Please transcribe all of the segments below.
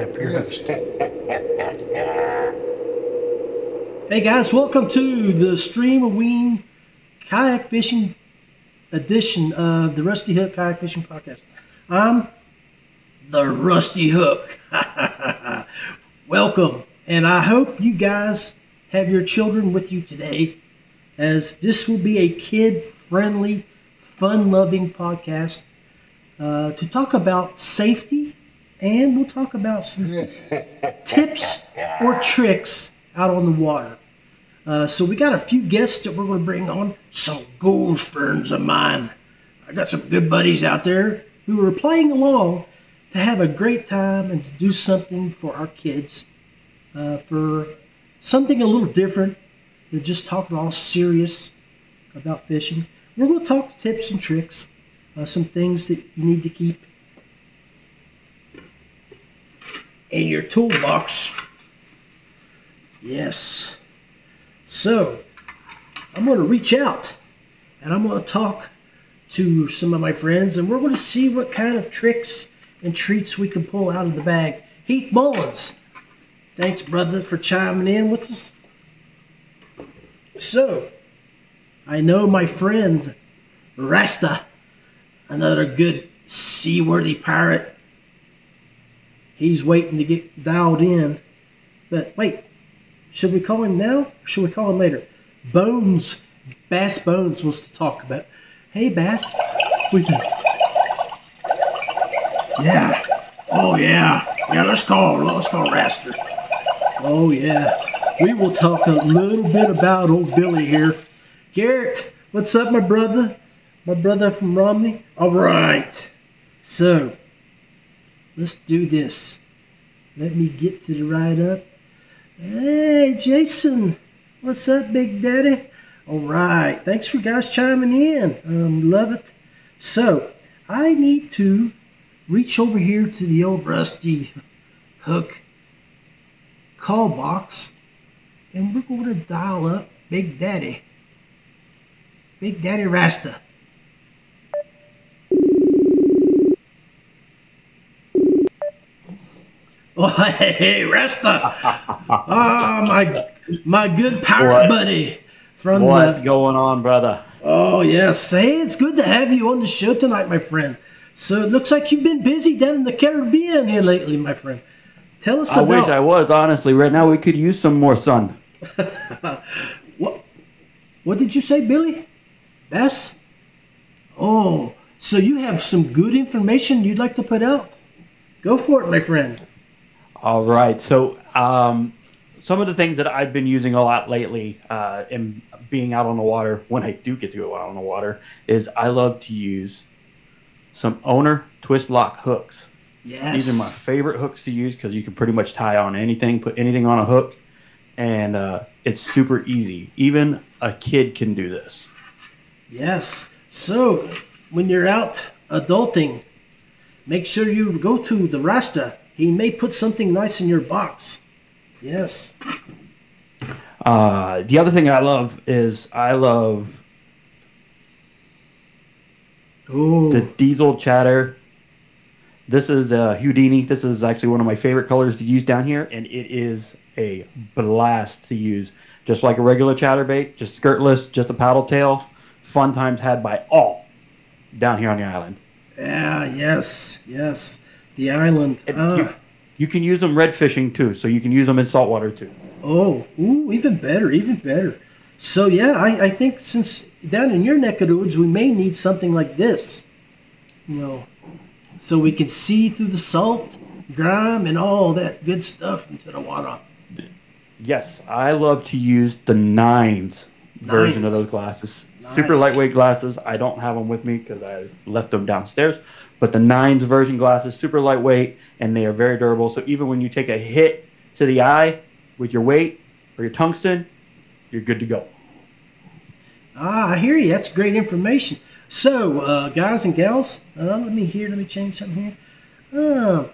Your host. Hey guys, welcome to the Stream O Ween kayak fishing edition of the Rusty Hook Kayak Fishing Podcast. I'm the Rusty Hook. welcome, and I hope you guys have your children with you today, as this will be a kid-friendly, fun-loving podcast uh, to talk about safety, and we'll talk about some tips or tricks out on the water. Uh, so we got a few guests that we're going to bring on. Some ghost friends of mine. I got some good buddies out there who are playing along to have a great time and to do something for our kids, uh, for something a little different than just talking all serious about fishing. We're going to talk tips and tricks, uh, some things that you need to keep in your toolbox. Yes. So, I'm going to reach out and I'm going to talk to some of my friends and we're going to see what kind of tricks and treats we can pull out of the bag. Heath Mullins, thanks, brother, for chiming in with us. So, I know my friend Rasta, another good seaworthy pirate, he's waiting to get dialed in. But wait, should we call him now or should we call him later? Bones, Bass Bones wants to talk about. Hey, Bass, we can. Yeah. Oh yeah. Yeah. Let's call. Let's call Rasta. Oh yeah. We will talk a little bit about old Billy here. Garrett, what's up, my brother? My brother from Romney. All right. So, let's do this. Let me get to the right up. Hey, Jason. What's up, Big Daddy? All right. Thanks for guys chiming in. Um, love it. So, I need to reach over here to the old rusty hook call box and we're going to dial up Big Daddy. Big Daddy Rasta. Oh, hey, Rasta. oh, my, my good pirate What? buddy from What's the, going on, brother? Oh, yes. Hey, it's good to have you on the show tonight, my friend. So it looks like you've been busy down in the Caribbean here lately, my friend. Tell us I about I wish I was, honestly. Right now, we could use some more sun. what? What did you say, Billy? Bess? Oh, so you have some good information you'd like to put out? Go for it, my friend. All right. So, um, some of the things that I've been using a lot lately, uh, in being out on the water, when I do get to go out on the water, is I love to use some owner twist lock hooks. Yes. These are my favorite hooks to use because you can pretty much tie on anything, put anything on a hook, and uh, it's super easy. Even a kid can do this. Yes. So, when you're out adulting, make sure you go to the Rasta. He may put something nice in your box. Yes. Uh, the other thing I love is I love Oh, the diesel chatter. This is uh, Houdini. This is actually one of my favorite colors to use down here, and it is a blast to use. Just like a regular chatterbait, just skirtless, just a paddle tail. Fun times had by all down here on the island. yeah, yes, yes. The island. And Ah. you, you can use them red fishing too, so you can use them in saltwater too. Oh, ooh, even better, even better. So yeah, I, I think since down in your neck of the woods, we may need something like this. You know, so we can see through the salt, grime, and all that good stuff into the water. Yes, I love to use the nines version of those glasses. Super lightweight glasses. I don't have them with me because I left them downstairs. But the nines version glasses, super lightweight, and they are very durable. So even when you take a hit to the eye with your weight or your tungsten, you're good to go. Ah, I hear you. That's great information. So, uh, guys and gals, uh, let me hear. Let me change something here. Um,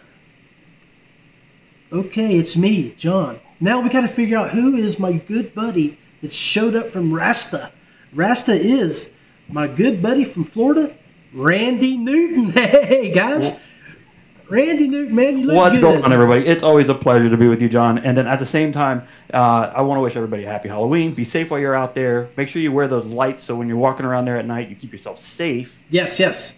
okay, it's me, John. Now we got to figure out who is my good buddy that showed up from Rasta. Rasta is my good buddy from Florida, Randy Newton. Hey, guys. Randy Newton, man, you look What's good. going on, everybody? It's always a pleasure to be with you, John. And then at the same time, uh, I want to wish everybody a happy Halloween. Be safe while you're out there. Make sure you wear those lights so when you're walking around there at night, you keep yourself safe. Yes, yes.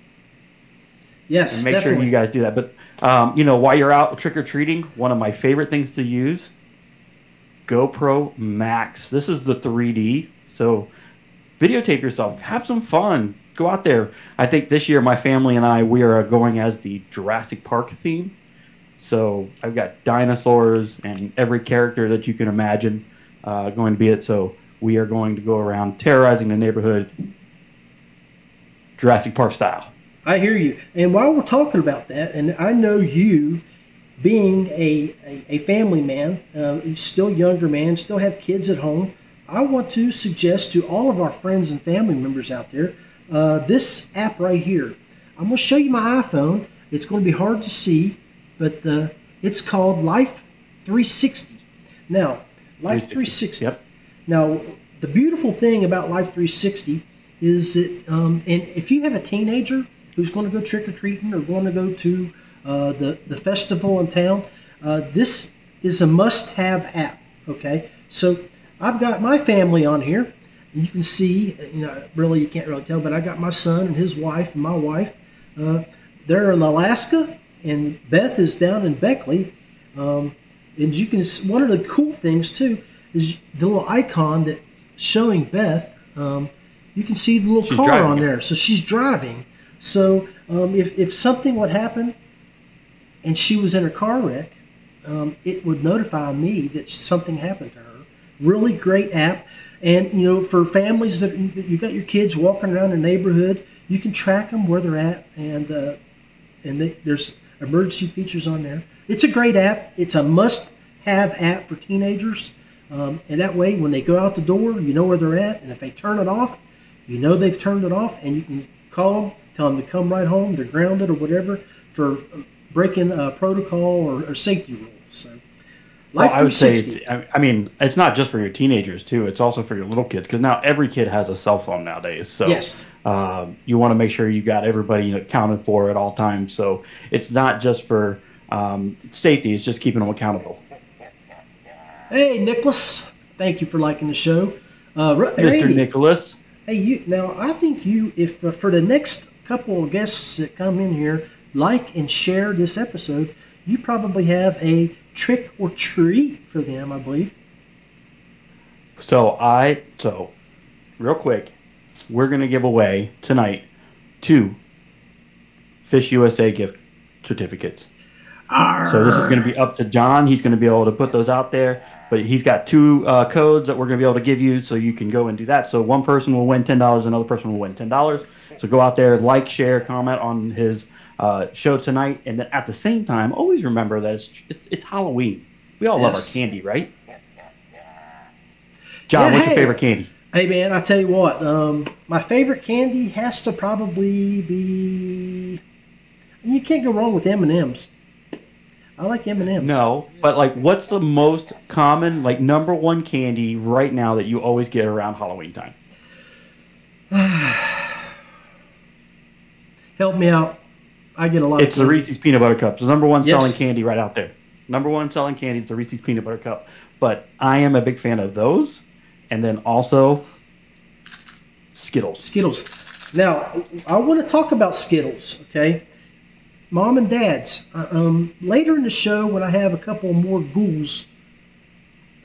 Yes, and make definitely. sure you guys do that. But um, you know, while you're out trick or treating, one of my favorite things to use, GoPro Max. This is the 3D, so videotape yourself, have some fun, go out there. I think this year my family and I we are going as the Jurassic Park theme. So I've got dinosaurs and every character that you can imagine uh, going to be it. So we are going to go around terrorizing the neighborhood, Jurassic Park style. I hear you. And while we're talking about that, and I know you being a, a, a family man, uh, still younger man, still have kids at home, I want to suggest to all of our friends and family members out there uh, this app right here. I'm going to show you my iPhone. It's going to be hard to see, but uh, it's called Life 360. Now, Life 360. Yep. Now, the beautiful thing about Life 360 is that, um, and if you have a teenager who's going to go trick or treating or going to go to uh, the the festival in town, uh, this is a must-have app. Okay, so I've got my family on here, and you can see, you know, really you can't really tell, but I got my son and his wife and my wife. Uh, they're in Alaska, and Beth is down in Beckley. Um, and you can one of the cool things too is the little icon that showing Beth. Um, you can see the little She's car driving on there, so she's driving. So um, if if something would happen, and she was in a car wreck, um, it would notify me that something happened to her. Really great app, and you know for families that, you got your kids walking around the neighborhood, you can track them where they're at, and uh, and they, there's emergency features on there. It's a great app. It's a must-have app for teenagers. Um, and that way, when they go out the door, you know where they're at. And if they turn it off, you know they've turned it off, and you can call them, tell them to come right home. They're grounded or whatever for breaking uh, protocol or, or, safety rules. So, well, I would say, I mean, it's not just for your teenagers too. It's also for your little kids because now every kid has a cell phone nowadays. So yes. Um, you want to make sure you got everybody accounted for at all times. So it's not just for um, safety; it's just keeping them accountable. Hey, Nicholas, thank you for liking the show, uh, Mr. Randy, Nicholas. Hey, you. Now, I think you, if uh, for the next couple of guests that come in here, like and share this episode, you probably have a trick or treat for them. I believe. So I so real quick, we're going to give away tonight two Fish USA gift certificates. Arr. So this is going to be up to John. He's going to be able to put those out there. But he's got two uh, codes that we're going to be able to give you, so you can go and do that. So one person will win ten dollars, another person will win ten dollars. So go out there, like, share, comment on his uh, show tonight, and then at the same time, always remember that it's it's, it's Halloween. We all yes. love our candy, right? John, yeah, what's hey. your favorite candy? Hey man, I tell you what, um, my favorite candy has to probably be. You can't go wrong with M and M's. I like M and M's. No, but like, what's the most common, like, number one candy right now that you always get around Halloween time? Help me out. I get a lot. Of It's the Reese's peanut butter cups. The number one yes. selling candy right out there. Number one selling candy is the Reese's peanut butter cup. But I am a big fan of those and then also Skittles. Skittles. Now, I want to talk about Skittles, okay? Mom and dads, uh, um, later in the show, when I have a couple more ghouls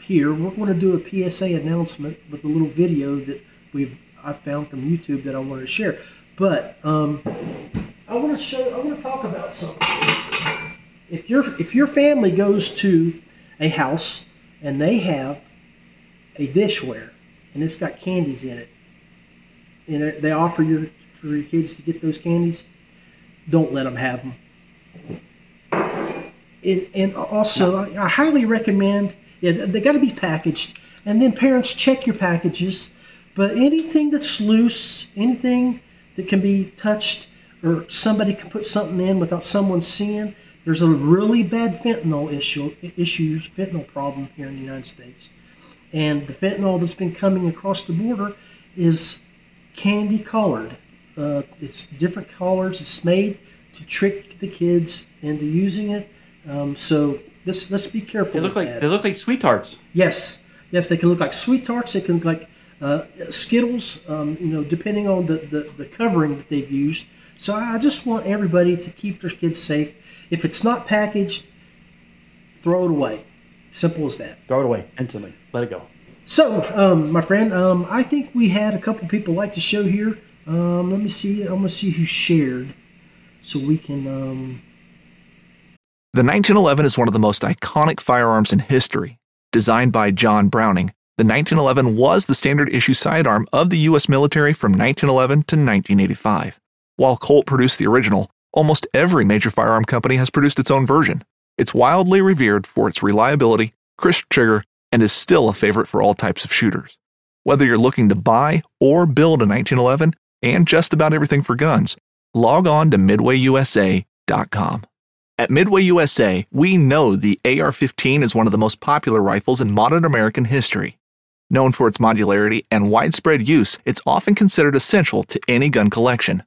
here, we're going to do a PSA announcement with a little video that we've I found from YouTube that I wanted to share. But um, I want to show. I want to talk about something. If your if your family goes to a house and they have a dishware and it's got candies in it, and they offer your for your kids to get those candies, don't let them have them. And, and also, I, I highly recommend. Yeah, they got to be packaged, and then parents check your packages. But anything that's loose, anything that can be touched, or somebody can put something in without someone seeing, there's a really bad fentanyl issue, issues, fentanyl problem here in the United States. And the fentanyl that's been coming across the border is candy colored. Uh, it's different colors. It's made to trick the kids into using it. Um, so let's let's be careful. They look like that. they look like sweet tarts. Yes, yes, they can look like sweet tarts. They can look like uh, Skittles. Um, you know, depending on the, the the covering that they've used. So I just want everybody to keep their kids safe. If it's not packaged, throw it away. Simple as that. Throw it away instantly. Let it go. So, um, my friend, um, I think we had a couple people like the show here. Um, let me see. I'm gonna see who shared, so we can. Um, the 1911 is one of the most iconic firearms in history. Designed by John Browning, the 1911 was the standard issue sidearm of the U.S. military from 1911 to 1985. While Colt produced the original, almost every major firearm company has produced its own version. It's wildly revered for its reliability, crisp trigger, and is still a favorite for all types of shooters. Whether you're looking to buy or build a 1911 and just about everything for guns, log on to midwayusa.com. At Midway USA, we know the AR 15 is one of the most popular rifles in modern American history. Known for its modularity and widespread use, it's often considered essential to any gun collection.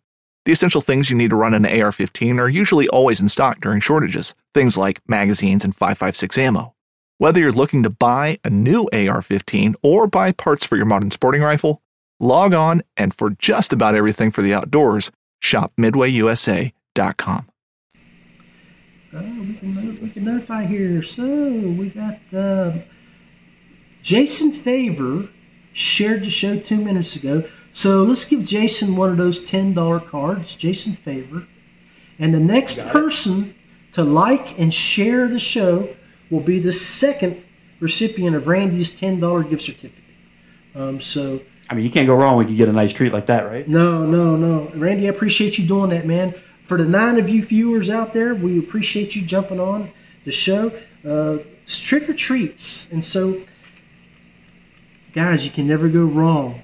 The essential things you need to run an AR 15 are usually always in stock during shortages, things like magazines and 5.56 ammo. Whether you're looking to buy a new AR 15 or buy parts for your modern sporting rifle, log on and for just about everything for the outdoors, shop midwayusa.com. Uh, we, can, we can notify here. So we got uh, Jason Favor shared the show two minutes ago. So let's give Jason one of those $10 cards, Jason Favor. And the next person to like and share the show will be the second recipient of Randy's $10 gift certificate. Um, so. I mean, you can't go wrong when you get a nice treat like that, right? No, no, no. Randy, I appreciate you doing that, man. For the nine of you viewers out there, we appreciate you jumping on the show. Uh, it's trick or treats. And so guys, you can never go wrong.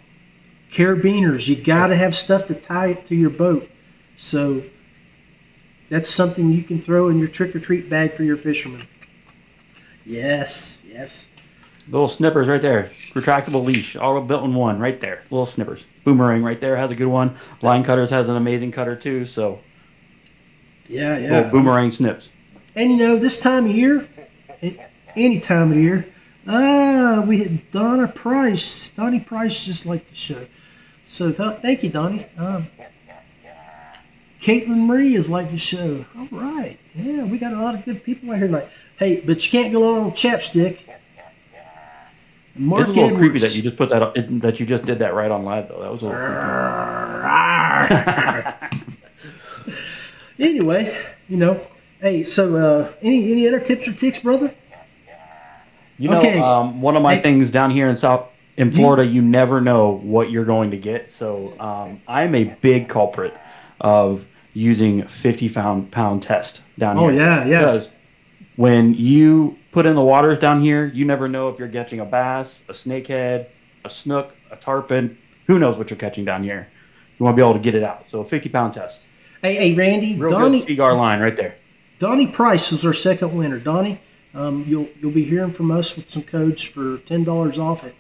Carabiners, you got to have stuff to tie it to your boat. So that's something you can throw in your trick or treat bag for your fishermen. Yes, yes. Little snippers right there. Retractable leash, all built in one, right there. Little snippers. Boomerang right there has a good one. Line Cutters has an amazing cutter too. So Yeah, yeah. little boomerang snips. And you know, this time of year, any time of year, ah, we had Donna Price. Donnie Price just liked the show. So th- thank you, Donnie. Um, Caitlin Marie is like the show. All right. Yeah, we got a lot of good people out here tonight. Hey, but you can't go on chapstick. Mark it's a little creepy that you just put that that you just did that right on live though. That was a little creepy. anyway, you know, hey, so uh, any any other tips or tricks, brother? You know, Okay. um, one of my Hey. things down here in South in Florida, you never know what you're going to get. So um, I'm a big culprit of using 50 pound pound test down Oh here. Oh yeah, yeah. Because when you put in the waters down here, you never know if you're catching a bass, a snakehead, a snook, a tarpon. Who knows what you're catching down here? You want to be able to get it out. So 50 pound test. Hey, hey, Randy, Real Donnie, good cigar line right there. Donnie Price is our second winner. Donnie, um, you'll you'll be hearing from us with some codes for ten dollars off at,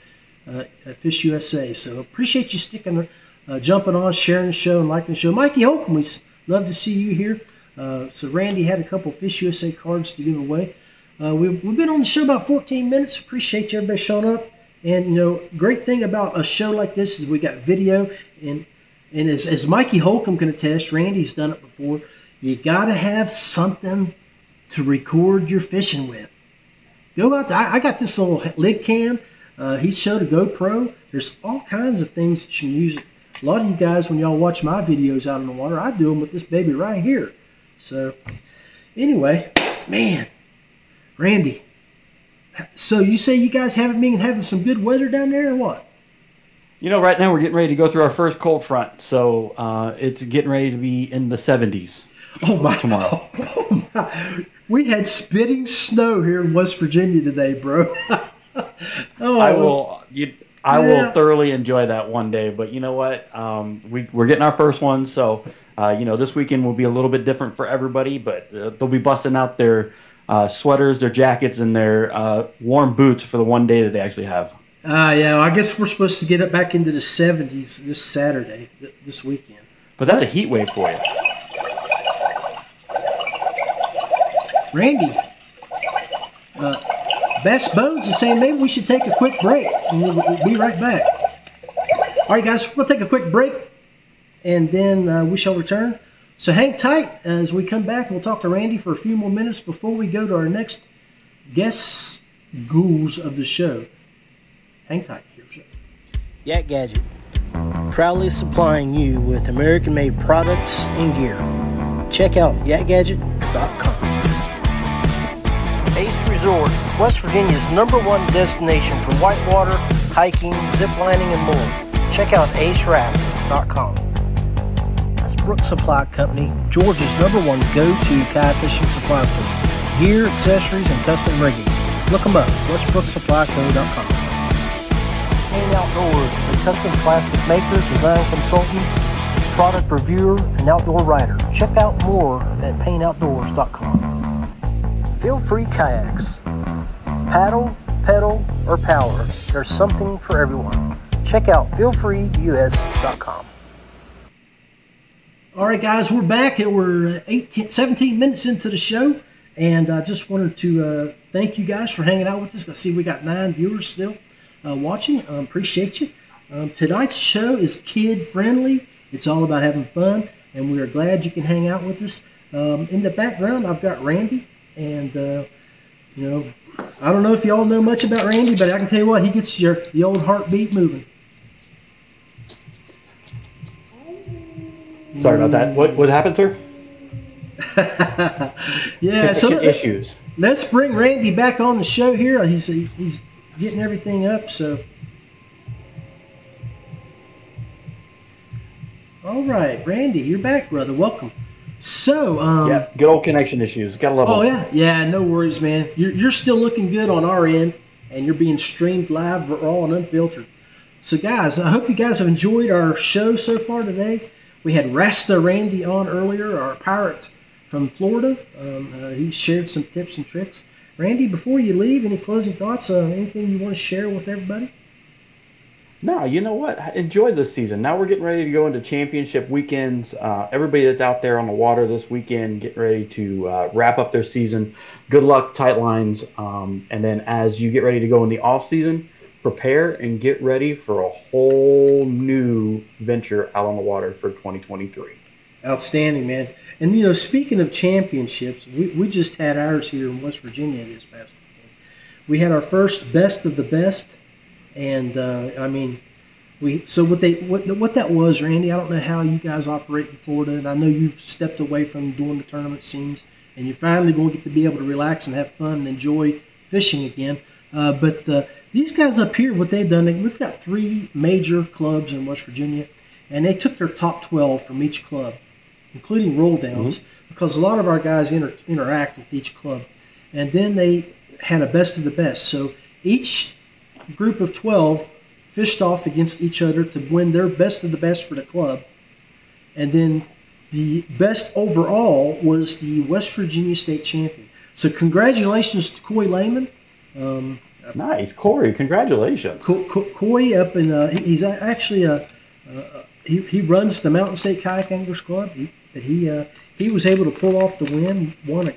uh, at Fish USA. So appreciate you sticking, uh, jumping on, sharing the show, and liking the show. Mikey Holcomb, we love to see you here. Uh, so Randy had a couple Fish USA cards to give away. Uh, we've, we've been on the show about 14 minutes. Appreciate you everybody showing up. And you know, great thing about a show like this is we got video and and as, as Mikey Holcomb can attest, Randy's done it before. You got to have something to record your fishing with. Go out there. I, I got this little lid cam. Uh, he showed a GoPro. There's all kinds of things that you can use. A lot of you guys, when y'all watch my videos out in the water, I do them with this baby right here. So, anyway, man, Randy. So you say you guys haven't been having some good weather down there, or what? You know, right now we're getting ready to go through our first cold front, so uh, it's getting ready to be in the 70s. Oh my! Tomorrow. Oh my! We had spitting snow here in West Virginia today, bro. oh, I will, you, I Yeah. will thoroughly enjoy that one day. But you know what? Um, we we're getting our first one, so uh, you know this weekend will be a little bit different for everybody. But uh, they'll be busting out their uh, sweaters, their jackets, and their uh, warm boots for the one day that they actually have. Ah, yeah. I guess we're supposed to get it back into the 70s this Saturday, th- this weekend. But that's a heat wave for you. Randy, uh, Bass Bones is saying maybe we should take a quick break, and we'll, we'll be right back. All right, guys, we'll take a quick break, and then uh, we shall return. So hang tight as we come back. We'll talk to Randy for a few more minutes before we go to our next guest ghouls of the show. Hang tight. Here for. Yak Gadget, proudly supplying you with American-made products and gear. Check out yakgadget.com. Resort, West Virginia's number one destination for whitewater, hiking, ziplining, and more. Check out aceraft.com. That's Brooks Supply Company, Georgia's number one go-to kayak fishing supply store. Gear, accessories, and custom rigging. Look them up, westbrooksupplyco.com. Payne Outdoors, a custom plastic maker, design consultant, product reviewer, and outdoor writer. Check out more at payneoutdoors.com. Feelfree kayaks. Paddle, pedal, or power, there's something for everyone. Check out feelfreeus.com. All right, guys, we're back we're uh, 18, 17 minutes into the show. And I just wanted to uh, thank you guys for hanging out with us. I see we got nine viewers still uh, watching. Um, appreciate you. Um, tonight's show is kid friendly. It's all about having fun, and we are glad you can hang out with us. Um, in the background, I've got Randy, and uh, you know, I don't know if y'all know much about Randy, but I can tell you what, he gets your the old heartbeat moving. Sorry about that. What what happened, sir? yeah, so let, issues. let's bring Randy back on the show here. He's he's getting everything up. So, all right, Randy, you're back, brother. Welcome. So, um, Yeah, good old connection issues. Gotta love oh them. yeah, yeah, no worries, man. You're you're still looking good on our end, and you're being streamed live, raw, and unfiltered. So, guys, I hope you guys have enjoyed our show so far today. We had Rasta Randy on earlier, our pirate from Florida. Um, uh, he shared some tips and tricks. Randy, before you leave, any closing thoughts? Uh, anything you want to share with everybody? No, you know what? Enjoy this season. Now we're getting ready to go into championship weekends. Uh, everybody that's out there on the water this weekend, get ready to uh, wrap up their season. Good luck, tight lines. Um, and then as you get ready to go in the off season, prepare and get ready for a whole new venture out on the water for 2023. Outstanding, man. And you know, speaking of championships, we, we just had ours here in West Virginia this past weekend. We had our first best of the best and uh, I mean, we so what they what what that was, Randy. I don't know how you guys operate in Florida, and I know you've stepped away from doing the tournament scenes, and you're finally going to get to be able to relax and have fun and enjoy fishing again. Uh, but uh, these guys up here, what they've done, we've got three major clubs in West Virginia, and they took their top 12 from each club, including roll downs, mm-hmm. because a lot of our guys inter- interact with each club. And then they had a best of the best. So each group of 12 fished off against each other to win their best of the best for the club. And then the best overall was the West Virginia State champion. So congratulations to Coy Lehman. Um, nice, Corey. Congratulations. Co- Co- Coy up in uh, he's actually a uh, he, he runs the Mountain State Kayak Anglers Club. He, but he uh, he was able to pull off the win, won a,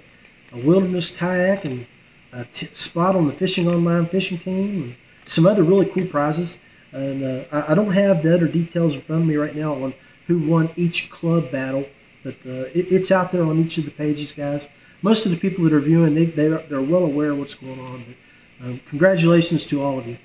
a wilderness kayak and a t- spot on the Fishing Online fishing team some other really cool prizes. And uh, I, I, don't have the other details in front of me right now on who won each club battle, but uh, it, it's out there on each of the pages, guys. Most of the people that are viewing, they, they are, they're well aware of what's going on. But um, congratulations to all of you.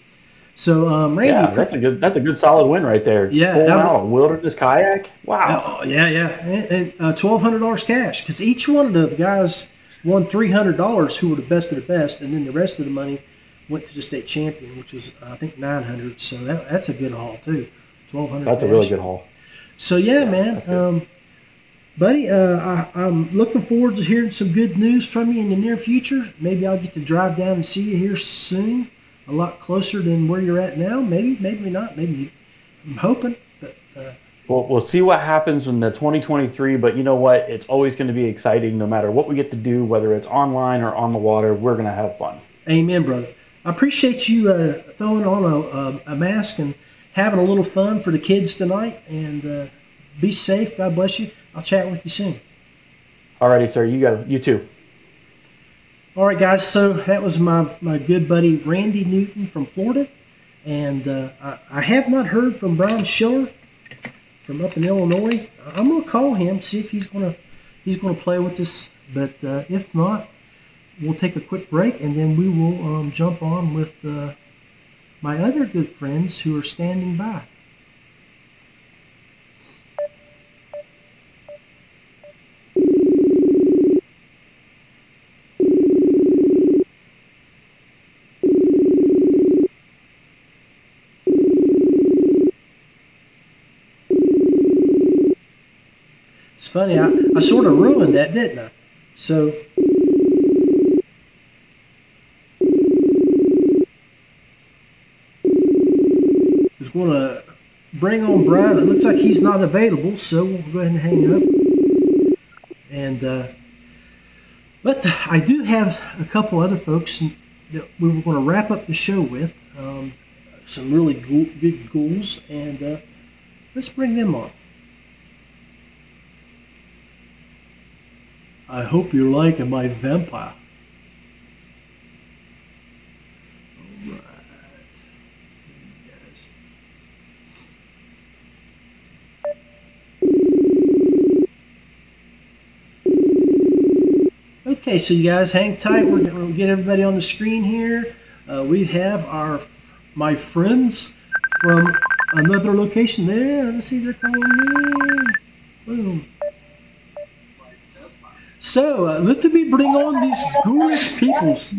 So, um, Randy, yeah, that's a good that's a good solid win right there. Yeah, out a wilderness kayak. Wow. Oh, yeah, yeah, and, and uh, twelve hundred dollars cash because each one of the guys won three hundred dollars who were the best of the best, and then the rest of the money went to the state champion, which was I think 900. So that, that's a good haul too. 1200. That's a really good haul. So yeah, yeah man, um, buddy, uh, I, I'm looking forward to hearing some good news from you in the near future. Maybe I'll get to drive down and see you here soon, a lot closer than where you're at now. Maybe, maybe not. Maybe I'm hoping, but. Uh, well, we'll see what happens in the 2023, but you know what? It's always going to be exciting no matter what we get to do, whether it's online or on the water. We're going to have fun. Amen, brother. I appreciate you uh, throwing on a, a, a, mask and having a little fun for the kids tonight. And uh, be safe. God bless you. I'll chat with you soon. All righty, sir. You got you too. All right, guys. So that was my, my good buddy Randy Newton from Florida, and uh, I, I, have not heard from Brian Schiller from up in Illinois. I'm gonna call him see if he's gonna he's gonna play with us. But uh, if not, we'll take a quick break and then we will um, jump on with uh, my other good friends who are standing by. It's funny, I, I sort of ruined that, didn't I? So going to bring on Brian. It looks like he's not available, so we'll go ahead and hang up. And uh, but I do have a couple other folks that we were going to wrap up the show with. Um, some really good ghouls, and uh, let's bring them on. I hope you're liking my vampire. Okay, so you guys hang tight. We're going to get everybody on the screen here. Uh, we have our my friends from another location there. Let's see, they're calling me. Boom. So, uh, let me bring on these ghoulish peoples.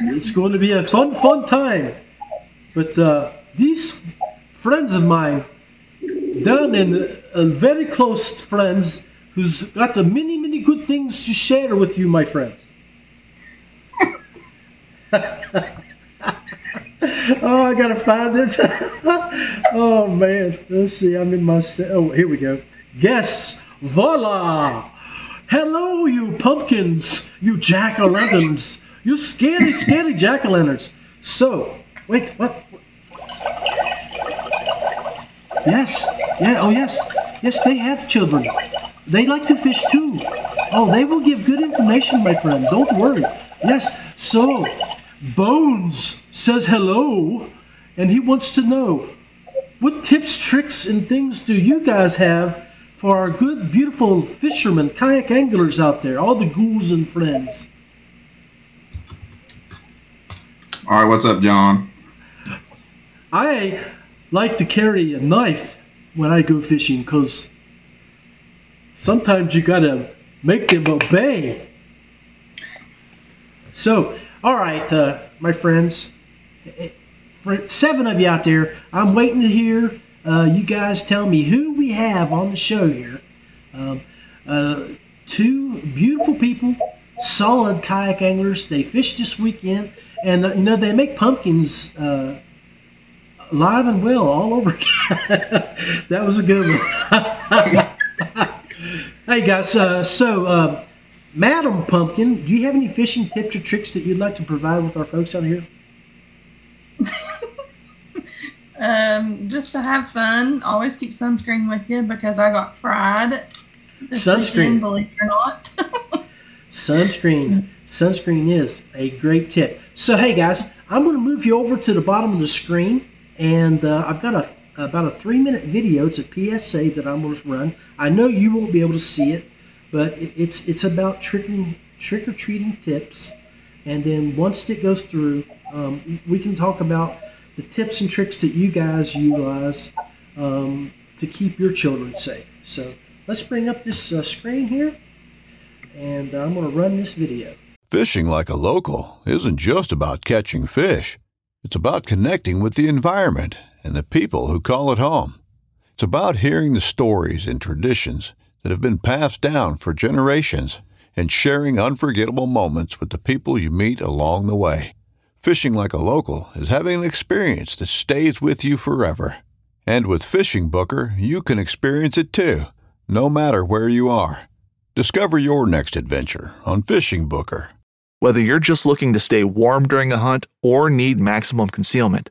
It's going to be a fun, fun time. But uh, these friends of mine, down in uh, very close friends, who's got the many, many good things to share with you, my friends. oh, I gotta find it. oh man, let's see. I'm in my. Oh, here we go. Guests, voila! Hello, you pumpkins, you jack o' lanterns, you scary, scary jack o' lanterns. So, wait, what? Yes, yeah, oh yes, yes, they have children. They like to fish too. Oh, they will give good information, my friend. Don't worry. Yes, so Bones says hello, and he wants to know what tips, tricks, and things do you guys have for our good, beautiful fishermen, kayak anglers out there, all the ghouls and friends? All right, what's up, John? I like to carry a knife when I go fishing because sometimes you gotta make them obey. So, all right, uh, my friends, for seven of you out there, I'm waiting to hear uh, you guys tell me who we have on the show here. Um, uh, two beautiful people, solid kayak anglers. They fished this weekend, and uh, you know they make pumpkins uh, live and well all over that was a good one. hey guys, uh, so uh, Madam Pumpkin, do you have any fishing tips or tricks that you'd like to provide with our folks out here? um, just to have fun. Always keep sunscreen with you because I got fried. Sunscreen. Weekend, believe it or not. Sunscreen. Sunscreen is a great tip. So, hey guys, I'm going to move you over to the bottom of the screen, and uh, I've got a about a three minute video. It's a PSA that I'm going to run. I know you won't be able to see it, but it, it's it's about tricking trick or treating tips, and then once it goes through, um, we can talk about the tips and tricks that you guys utilize um, to keep your children safe. So let's bring up this uh, screen here, and I'm going to run this video. Fishing like a local isn't just about catching fish. It's about connecting with the environment and the people who call it home. It's about hearing the stories and traditions that have been passed down for generations and sharing unforgettable moments with the people you meet along the way. Fishing like a local is having an experience that stays with you forever. And with Fishing Booker, you can experience it too, no matter where you are. Discover your next adventure on Fishing Booker. Whether you're just looking to stay warm during a hunt or need maximum concealment,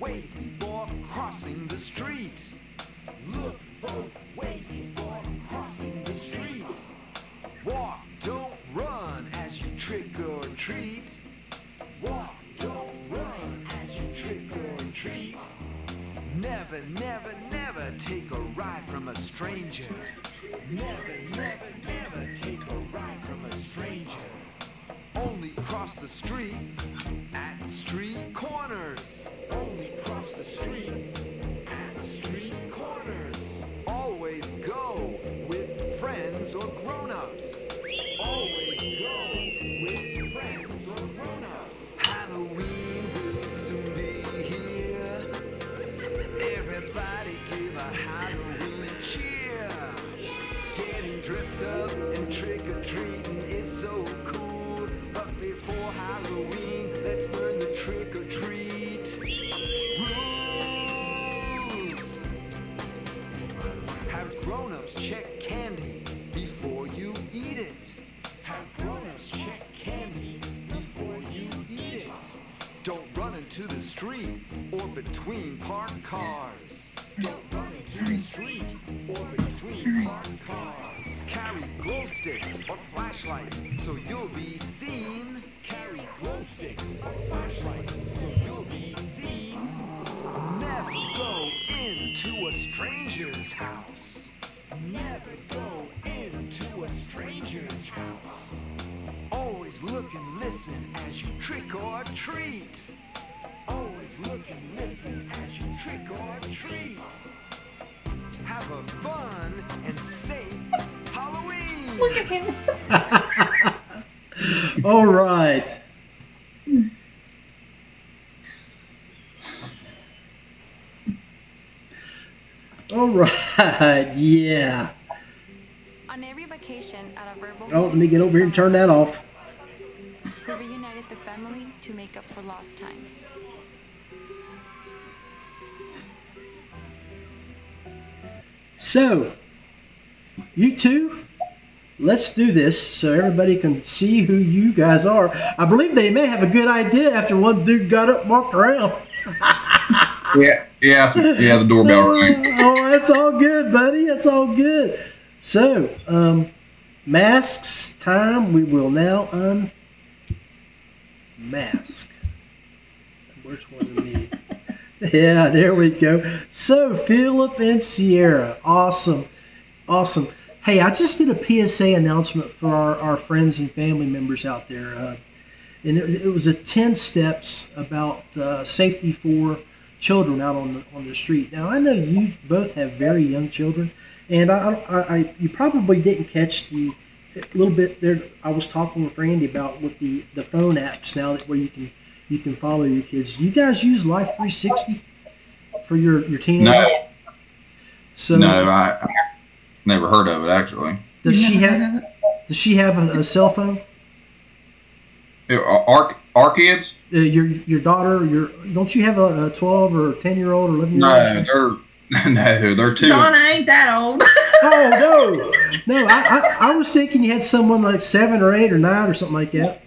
ways before crossing the street. Look both ways before crossing the street. Walk, don't run as you trick or treat. Walk, don't run as you trick or treat. Never, never, never take a ride from a stranger. Never, never, never take a ride from a stranger. Only cross the street at street corners. Street at street corners. Always go with friends or grown-ups. Always go with friends or grown-ups. Halloween will soon be here. Everybody give a Halloween cheer. Getting dressed up and trick or treating is so cool. But before Halloween, let's learn the trick into the street or between parked cars. Don't run into the street or between parked cars. Carry glow sticks or flashlights so you'll be seen. Carry glow sticks or flashlights so you'll be seen. Never go into a stranger's house. Never go into a stranger's house. Always look and listen as you trick or treat. Always look and listen as you trick or treat. Have a fun and safe Halloween. Look at him. All right. All right. Yeah. On every vacation at a verbal Oh, let me get over here and turn that off. So, you two, let's do this so everybody can see who you guys are. I believe they may have a good idea after one dude got up and walked around. Yeah, yeah, yeah. The doorbell rang. oh, that's all good, buddy. That's all good. So, um, masks time. We will now unmask. Which one of me? yeah, there we go. So, Philip and Sierra, awesome, awesome. Hey, I just did a PSA announcement for our, our friends and family members out there, uh, and it, it was a ten steps about uh, safety for children out on the on the street. Now, I know you both have very young children, and I, I, I you probably didn't catch the little bit there. I was talking with Randy about with the the phone apps now that where you can you can follow your kids. You guys use Life 360 for your your teenager? No, So no, I, I never heard of it actually. does she have heard of it? does she have a, a cell phone? Here, Our our kids? Uh, your your daughter, your don't you have a, a 12 or 10 year old or 11 year old? No, they're no, they're two. Donna ain't that old. Oh no, no! I, I, I was thinking you had someone like seven or eight or nine or something like that.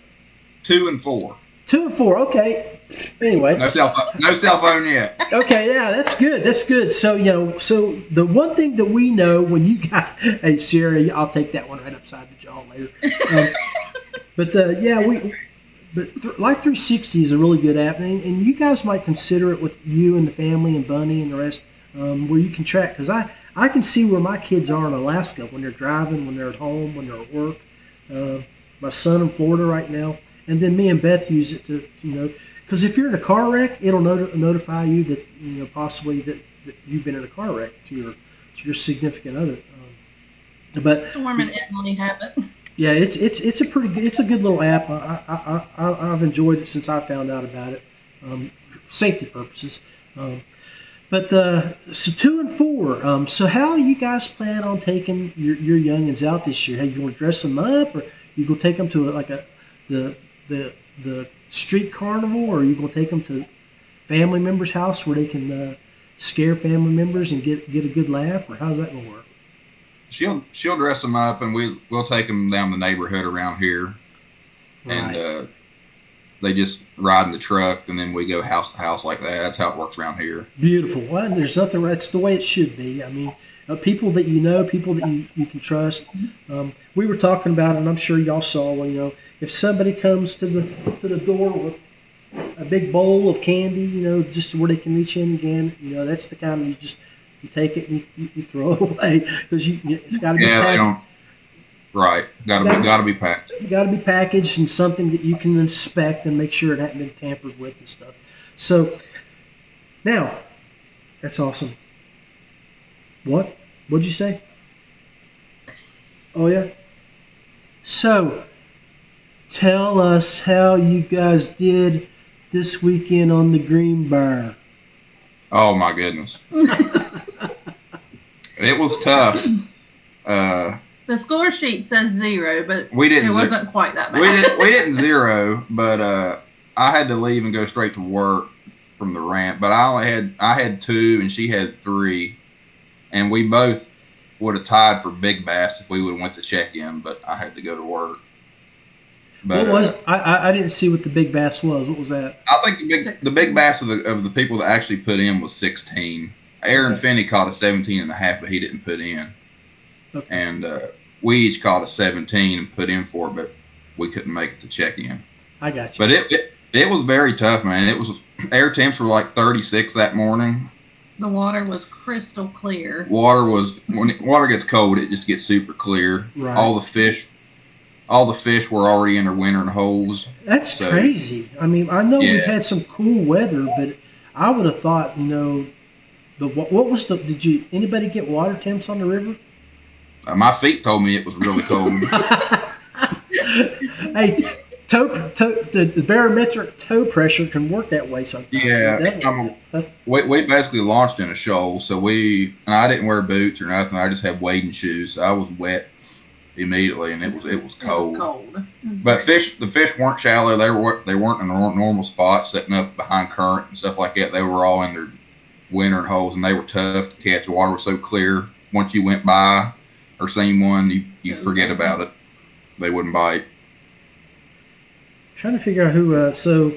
two and four. Two and four, okay. Anyway, No cell phone. No cell phone yet. okay, yeah, that's good. That's good. So you know, so the one thing that we know when you got, hey Sierra, I'll take that one right upside the jaw later. Um, but uh, yeah, we. But th- Life 360 is a really good app, and, and you guys might consider it with you and the family and Bunny and the rest, um, where you can track. Because I, I can see where my kids are in Alaska when they're driving, when they're at home, when they're at work. Uh, my son in Florida right now, and then me and Beth use it to, you know, because if you're in a car wreck, it'll not- notify you that you know possibly that, that you've been in a car wreck to your to your significant other. Um, but Storm and Emily have it. yeah, it's it's it's a pretty good it's a good little app. I, I, I, I've enjoyed it since I found out about it, um, safety purposes. Um, but uh, so two and four. Um, so how you guys plan on taking your, your youngins out this year? How you going to dress them up, or you to take them to a, like a the the the street carnival, or are you going to take them to family members' house where they can uh, scare family members and get get a good laugh, or how's that going to work? She'll she'll dress them up, and we we'll take them down the neighborhood around here, and uh, they just ride in the truck, and then we go house to house like that. That's how it works around here. Beautiful. Well, there's nothing. That's the way it should be. I mean, uh, people that you know, people that you, you can trust. Um, we were talking about, it, and I'm sure y'all saw. Well, you know, if somebody comes to the to the door with a big bowl of candy, you know, just where they can reach in again, you know, that's the kind of you just you take it and you, you, you throw it away because you it's got to be Yeah, they don't. Right, gotta be gotta be packed. got to be packaged and something that you can inspect and make sure it hasn't been tampered with and stuff. So now, that's awesome. What? What'd you say? Oh yeah. So, tell us how you guys did this weekend on the Greenbrier. Oh my goodness, it was tough. Uh, The score sheet says zero, but We didn't It wasn't quite that bad. we didn't we didn't zero, but uh, I had to leave and go straight to work from the ramp. But I only had I had two, and she had three, and we both would have tied for big bass if we would have went to check in. But I had to go to work. But what was uh, I, I? Didn't see what the big bass was. What was that? I think the big the big bass of the of the people that actually put in was 16. Aaron Finney caught a 17 and a half, but he didn't put in. Okay. And uh, we each caught a 17 and put in for it, but we couldn't make it to check in. I got you. But it, it it was very tough, man. It was air temps were like 36 that morning. The water was crystal clear. Water was when it, water gets cold, it just gets super clear. Right. All the fish, all the fish were already in their wintering holes. That's So- crazy. I mean, I know we've had some cool weather, but I would have thought, you know, the what, what was the? Did you anybody get water temps on the river? Uh, my feet told me it was really cold. hey, toe, toe, the, the barometric toe pressure can work that way sometimes. Yeah, I'm a, we, we basically launched in a shoal, so we and I didn't wear boots or nothing. I just had wading shoes. So I was wet immediately, and it was it was It cold. was cold. But fish, the fish weren't shallow. They were they weren't in a normal spot, setting up behind current and stuff like that. They were all in their wintering holes, and they were tough to catch. The water was so clear. Once you went by or seen one, you you forget about it. They wouldn't bite. Trying to figure out who. Uh, so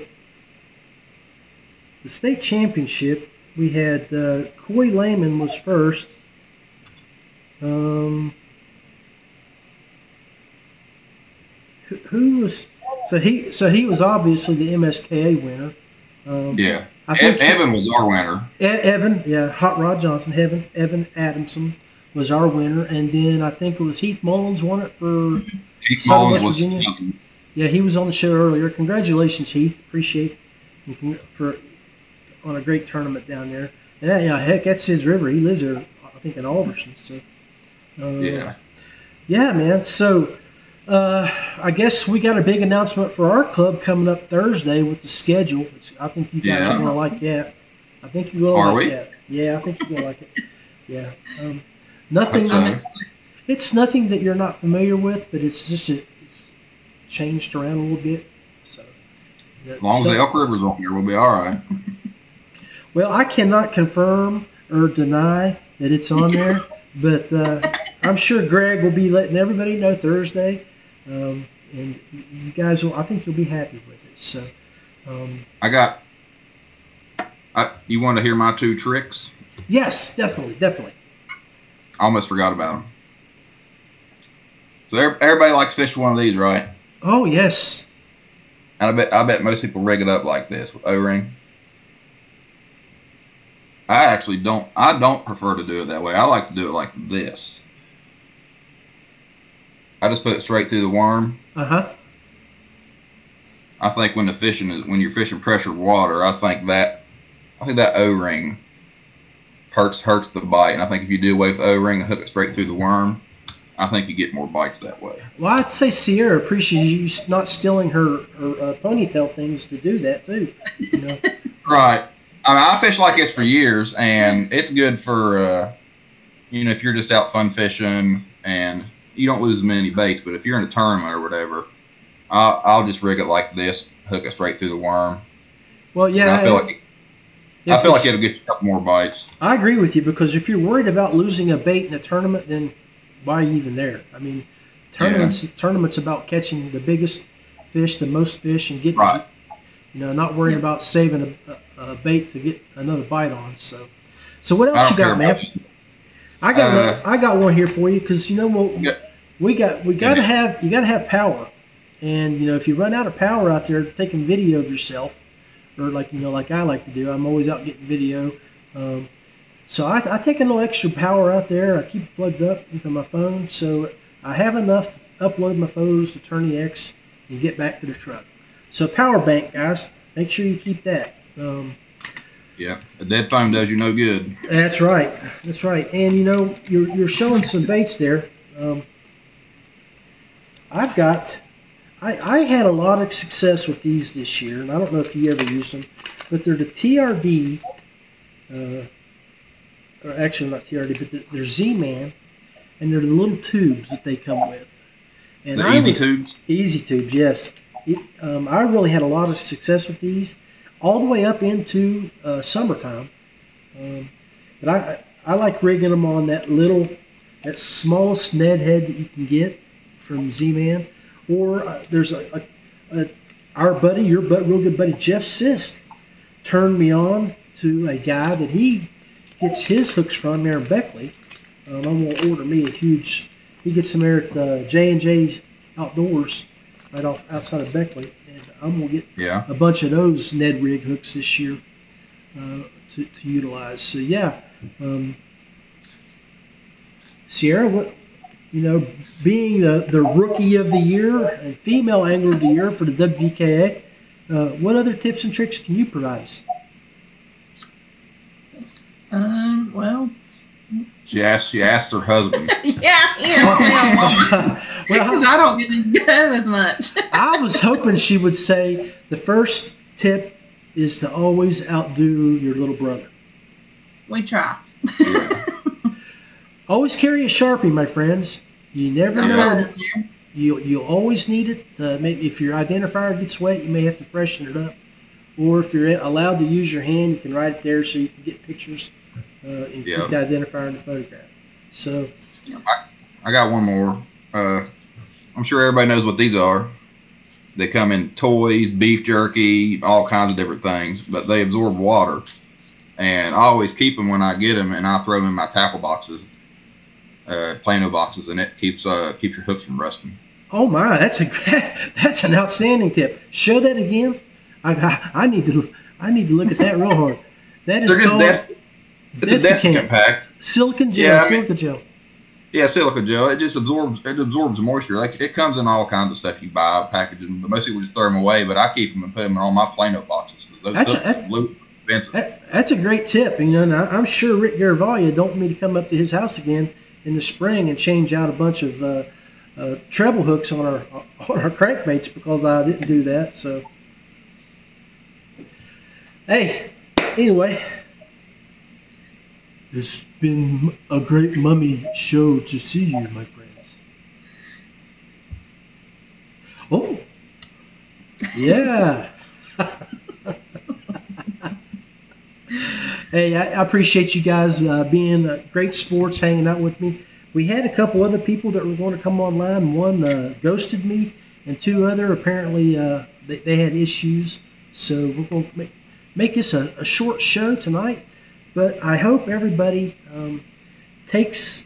the state championship, we had uh, Coy Lehman was first. Um, who, who was so he so he was obviously the MSKA winner. Um, Yeah, I think Evan was our winner. E- Evan, yeah, Hot Rod Johnson, Evan, Evan Adamson was our winner, and then I think it was Heath Mullins won it for. Keith Southern Mullins West was Virginia? Yeah, he was on the show earlier. Congratulations, Heath. Appreciate you for on a great tournament down there. And yeah, yeah, heck, that's his river. He lives there, I think, in Alderson. So, uh, yeah. yeah, man. So, uh, I guess we got a big announcement for our club coming up Thursday with the schedule. It's, I think you guys Yeah. are going to like that. I think you're to Are like we? that. Yeah, I think you're going to like it. Yeah. Um, nothing. It's nothing that you're not familiar with, but it's just a, changed around a little bit. So, As long as the Elk River's on here, we'll be all right. well, I cannot confirm or deny that it's on there, but uh, I'm sure Greg will be letting everybody know Thursday, um, and you guys will. I think you'll be happy with it. So, um, I got. I, you want to hear my two tricks? yes, definitely, definitely. I almost forgot about them. So everybody likes fish one of these, right? Oh yes, And I bet I bet most people rig it up like this with O-ring. I actually don't. I don't prefer to do it that way. I like to do it like this. I just put it straight through the worm. uh huh. I think when the fishing is when you're fishing pressure water, I think that I think that O-ring hurts hurts the bite. And I think if you do away with O-ring and hook it straight through the worm, I think you get more bites that way. Well, I'd say Sierra appreciates you not stealing her her uh, ponytail things to do that too. You know? Right. I mean, I fish like this for years, and it's good for, uh, you know, if you're just out fun fishing and you don't lose as many baits. But if you're in a tournament or whatever, I'll, I'll just rig it like this, hook it straight through the worm. well, And yeah. I feel like if I feel like it'll get you a couple more bites. I agree with you because if you're worried about losing a bait in a tournament, then why are you even there? I mean, tournaments tournaments about catching the biggest fish, the most fish, and getting Right. you know not worrying about saving a, a, a bait to get another bite on. So, so what else you got, man? about I got Uh, one, I got one here for you because you know what Yeah. we got we got to Yeah. have you got to have power, and you know if you run out of power out there taking video of yourself, or like you know like I like to do, I'm always out getting video. Um, so I, I take a little extra power out there. I keep it plugged up into my phone, so I have enough to upload my photos to TourneyX and get back to the truck. So power bank, guys, make sure you keep that. Um, Yeah, a dead phone does you no good. that's right. That's right. And you know, you're you're showing some baits there. Um, I've got. I, I had a lot of success with these this year, and I don't know if you ever used them, but they're the TRD, uh, or actually not TRD, but they're, they're Z-Man, and they're the little tubes that they come with. And The I easy would- tubes. Easy tubes, yes. It, um, I really had a lot of success with these, all the way up into uh, summertime. Um, but I, I like rigging them on that little, that smallest Ned head that you can get from Z-Man, or uh, there's a, a uh, our buddy, your but real good buddy Jeff Sisk, turned me on to a guy that he gets his hooks from there in Beckley. Um, I'm gonna order me a huge. He gets them there at J and J Outdoors, right off outside of Beckley, and I'm gonna get Yeah. a bunch of those Ned rig hooks this year uh, to, to utilize. So yeah, um, Sierra, what you know, being the, the rookie of the year and female angler of the year for the WVKA, uh, what other tips and tricks can you provide us? Um, well, She asked. She asked her husband. yeah, yeah. Because I don't get to go as much. I was hoping she would say the first tip is to always outdo your little brother. We try. Always carry a sharpie, my friends. You never I've know. got it there. You you'll always need it. Uh, maybe if your identifier gets wet, you may have to freshen it up. Or if you're allowed to use your hand, you can write it there so you can get pictures uh, and Yeah. keep the identifier in the photograph. So I got one more. Uh, I'm sure everybody knows what these are. They come in toys, beef jerky, all kinds of different things, but they absorb water. And I always keep them when I get them, and I throw them in my tackle boxes, uh, Plano boxes, and it keeps uh, keeps your hooks from rusting. Oh my, that's a that's an outstanding tip. Show that again. I, I, I need to I need to look at that real hard. That is called des- it's a desiccant pack. silicon gel. Yeah, I mean- silica gel. Yeah, silica gel. It just absorbs it absorbs moisture. Like it comes in all kinds of stuff you buy, packaging, but most people just throw them away. But I keep them and put them in all my Plano boxes. Those That's a- that's- expensive. That, that's a great tip. You know, and I, I'm sure Rick Garavaglia don't want me to come up to his house again in the spring and change out a bunch of uh, uh, treble hooks on our on our crankbaits because I didn't do that. So, hey, anyway, it's been a great mummy show to see you, my friends. Oh, yeah. Hey, I, appreciate you guys uh, being uh, great sports, hanging out with me. We had a couple other people that were going to come online. One uh, ghosted me, and two other apparently uh, they, they had issues. So we're going to make, make this a, a short show tonight. But I hope everybody um, takes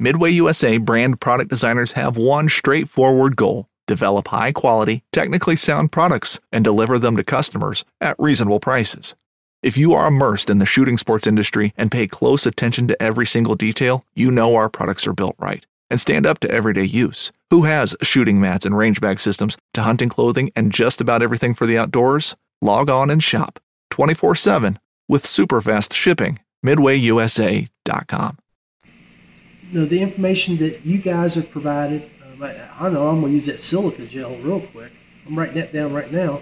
Midway USA brand product designers have one straightforward goal develop high quality, technically sound products and deliver them to customers at reasonable prices. If you are immersed in the shooting sports industry and pay close attention to every single detail, you know our products are built right and stand up to everyday use. Who has shooting mats and range bag systems to hunting clothing and just about everything for the outdoors? Log on and shop 24 7 with super fast shipping. MidwayUSA.com. you know, the information that you guys have provided. Um, I, I know I'm going to use that silica gel real quick. I'm writing that down right now.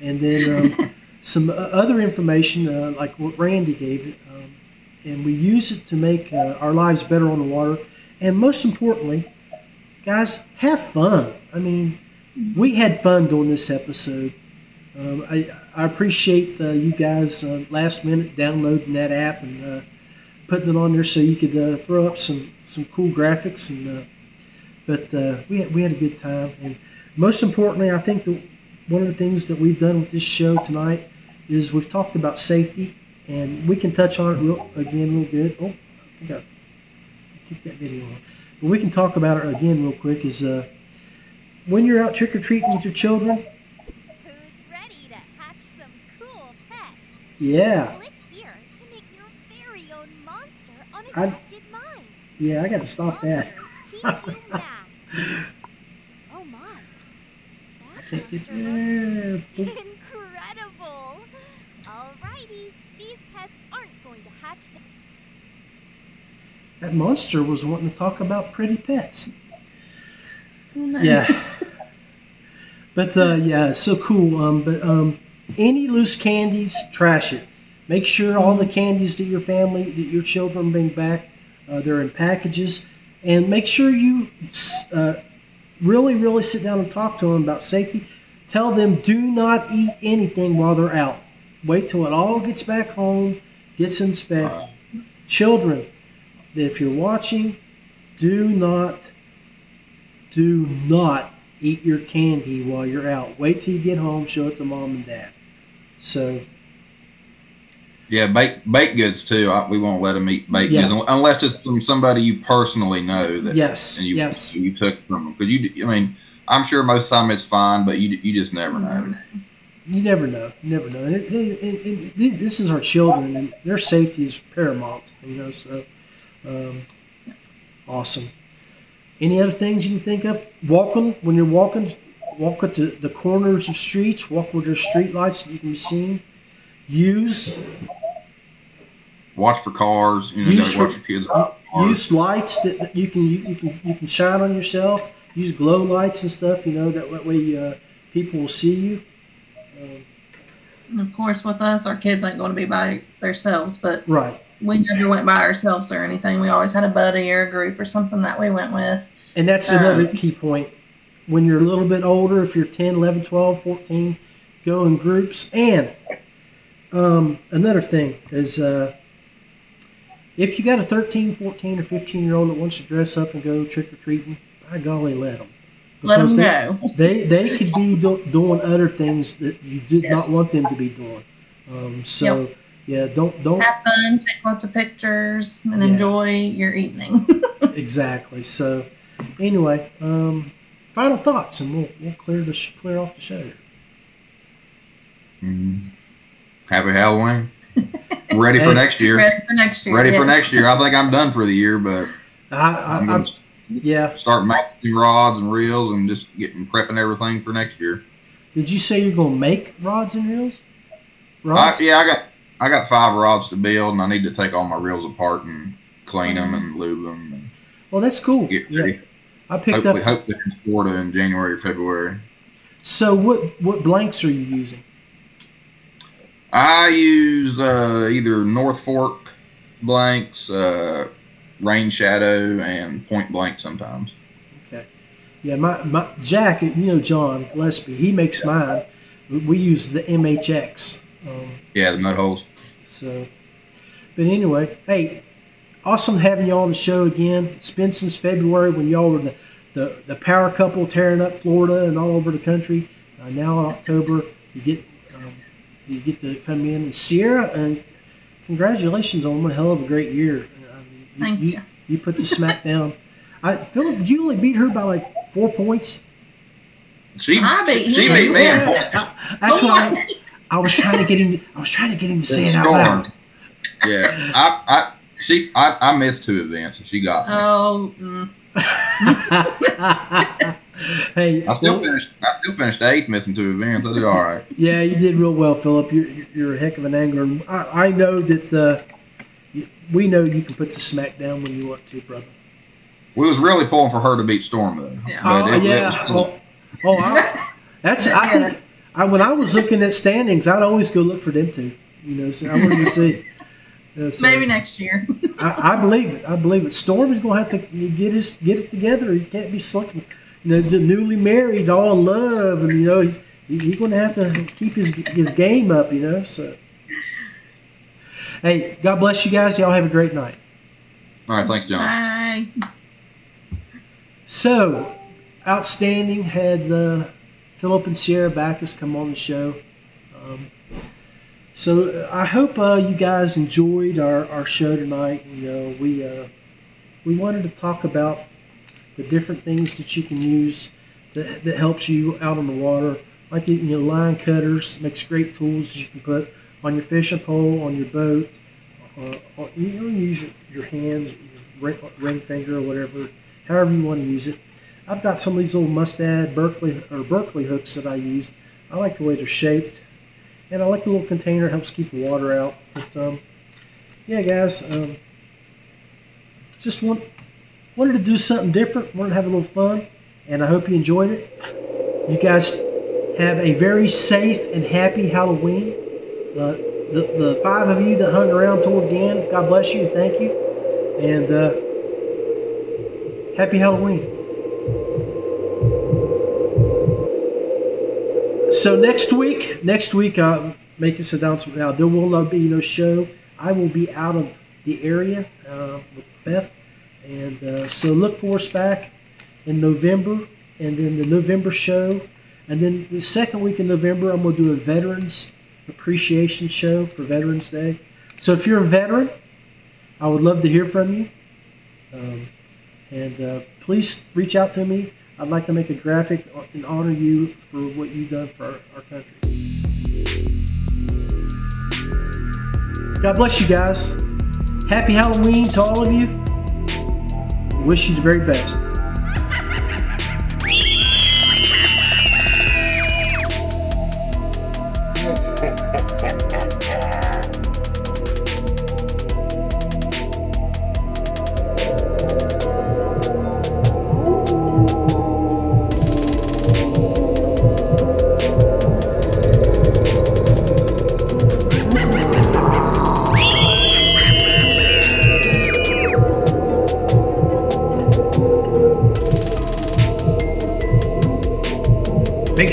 And then um, some uh, other information uh, like what Randy gave. Um, and we use it to make uh, our lives better on the water. And most importantly, guys, have fun. I mean, we had fun doing this episode. Um, I, I appreciate uh, you guys uh, last minute downloading that app and uh, putting it on there so you could uh, throw up some, some cool graphics. And uh, but uh, we had, we had a good time. And most importantly, I think that one of the things that we've done with this show tonight is we've talked about safety, and we can touch on it real, again real good. Oh, I think I keep that video on. But we can talk about it again real quick. Is uh, when you're out trick or treating with your children, Who's ready to hatch some cool pets? yeah, Click here to make your very own monster I- yeah, I got to stop that. Oh my. That monster looks incredible. Alrighty, these pets aren't going to hatch the That monster was wanting to talk about pretty pets. No. Yeah. But uh, yeah, so cool. Um, but um, any loose candies, trash it. Make sure all the candies that your family, that your children bring back, uh, they're in packages, and make sure you uh, really, really sit down and talk to them about safety. Tell them do not eat anything while they're out. Wait till it all gets back home, gets inspected. Children, if you're watching, do not do not eat your candy while you're out. Wait till you get home, show it to mom and dad. So Yeah, baked baked goods too. I, we won't let them eat baked Yeah. goods unless it's from somebody you personally know that yes, and you yes, you took from them. Because you, I mean, I'm sure most of the time it's fine, but you you just never know. Mm-hmm. you never know. You never know. And, it, and, and, and this is our children, and their safety is paramount. You know, so um, awesome. Any other things you can think of? Walking when you're walking, walk at the, the corners of streets. Walk where there's street lights that you can be seen. Use Watch for cars. You know, Use gotta watch for- your kids. about cars. use lights that, that you can you, you can you can shine on yourself. Use glow lights and stuff. You know that, that way uh, people will see you. Um, And of course, with us, our kids ain't going to be by themselves, but right. We never went by ourselves or anything. We always had a buddy or a group or something that we went with. And that's Um, another key point. When you're a little bit older, if you're 10, 11, 12, 14, go in groups. And um, another thing is uh, if you got a 13, 14, or 15 year old that wants to dress up and go trick or treating, by golly, let them. Let 'em they, go. They, they could be do, doing other things that you did Yes. not want them to be doing. Um, so, Yep. Yeah, don't, don't. Have fun, take lots of pictures, and Yeah. enjoy your evening. Exactly. So, anyway, um, final thoughts, and we'll we'll clear the sh- clear off the show. here. Mm. Happy Halloween. Ready for next year. Ready for next year. Ready for yes. next year. I think I'm done for the year, but I, I, I'm I'm, yeah. start mounting rods and reels and just getting prepping everything for next year. Did you say you're gonna make rods and reels? I, Rods. yeah, I got I got five rods to build, and I need to take all my reels apart and clean them and lube them and Well, that's cool. get Yeah. I picked Hopefully, up. hopefully in Florida in January, or February. So, what what blanks are you using? I use uh, either North Fork blanks, uh, Rain Shadow, and Point Blank sometimes. Okay. Yeah, my, my Jack, you know John Gillespie, he makes mine. We use the MHX. Um, Yeah, the mud holes. So, but anyway, hey, awesome having y'all on the show again. It's been since February when y'all were the, the, the power couple tearing up Florida and all over the country. Uh, now in October, you get um, you get to come in and Sierra, and congratulations on one hell of a great year. Um, Thank you. You put the smack down. I Philip, did you only beat her by like four points? She I beat she him. beat me Yeah. I- that's what I, I was trying to get him. I was trying to get him to say it out loud. Yeah, I I she I, I missed two events and she got me. Oh, mm. hey, I still well, finished. I still finished eighth, missing two events. I did all right. Yeah, you did real well, Philip. You're, you're- you're a heck of an angler. And I, I know that uh, we know you can put the smack down when you want to, brother. We was really pulling for her to beat Storm though. Yeah. Oh, it- it yeah. was cool. Oh, oh I, that's I, think- I. When I was looking at standings, I'd always go look for them two. You know, so I wanted to see. Uh, so maybe next year. I, I believe it. I believe it. Storm is going to have to get his get it together. He can't be slipping. You know, the newly married, all in love, and you know he's he, he's going to have to keep his his game up. You know, so. Hey, God bless you guys. Y'all have a great night. All right, thanks, John. Bye. So, outstanding. Had uh, Philip and Sierra Backus come on the show. Um, so I hope uh, you guys enjoyed our, our show tonight. You know, we uh, we wanted to talk about the different things that you can use that, that helps you out on the water, like you know line cutters makes great tools you can put on your fishing pole, on your boat. Uh, you know, use your, your hand, your ring, ring finger, or whatever, however you want to use it. I've got some of these little Mustad Berkley or Berkley hooks that I use. I like the way they're shaped, and I like the little container. Helps keep the water out. But um, yeah, guys, um, just want wanted to do something different. Wanted to have a little fun, and I hope you enjoyed it. You guys have a very safe and happy Halloween. Uh, the, the five of you that hung around toward the end, God bless you and thank you. And uh, happy Halloween. So next week, next week, uh, make this announcement now. There will not be no show. I will be out of the area uh, with Beth, and uh, so look for us back in November. and then the November show, and then the second week in November, I'm going to do a Veterans Appreciation Show for Veterans Day. So if you're a veteran, I would love to hear from you. Um, and uh, please reach out to me. I'd like to make a graphic and honor you for what you've done for our, country. God bless you guys. Happy Halloween to all of you. Wish you the very best.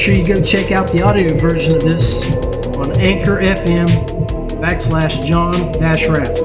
Sure you go check out the audio version of this on Anchor FM backslash John dash rap.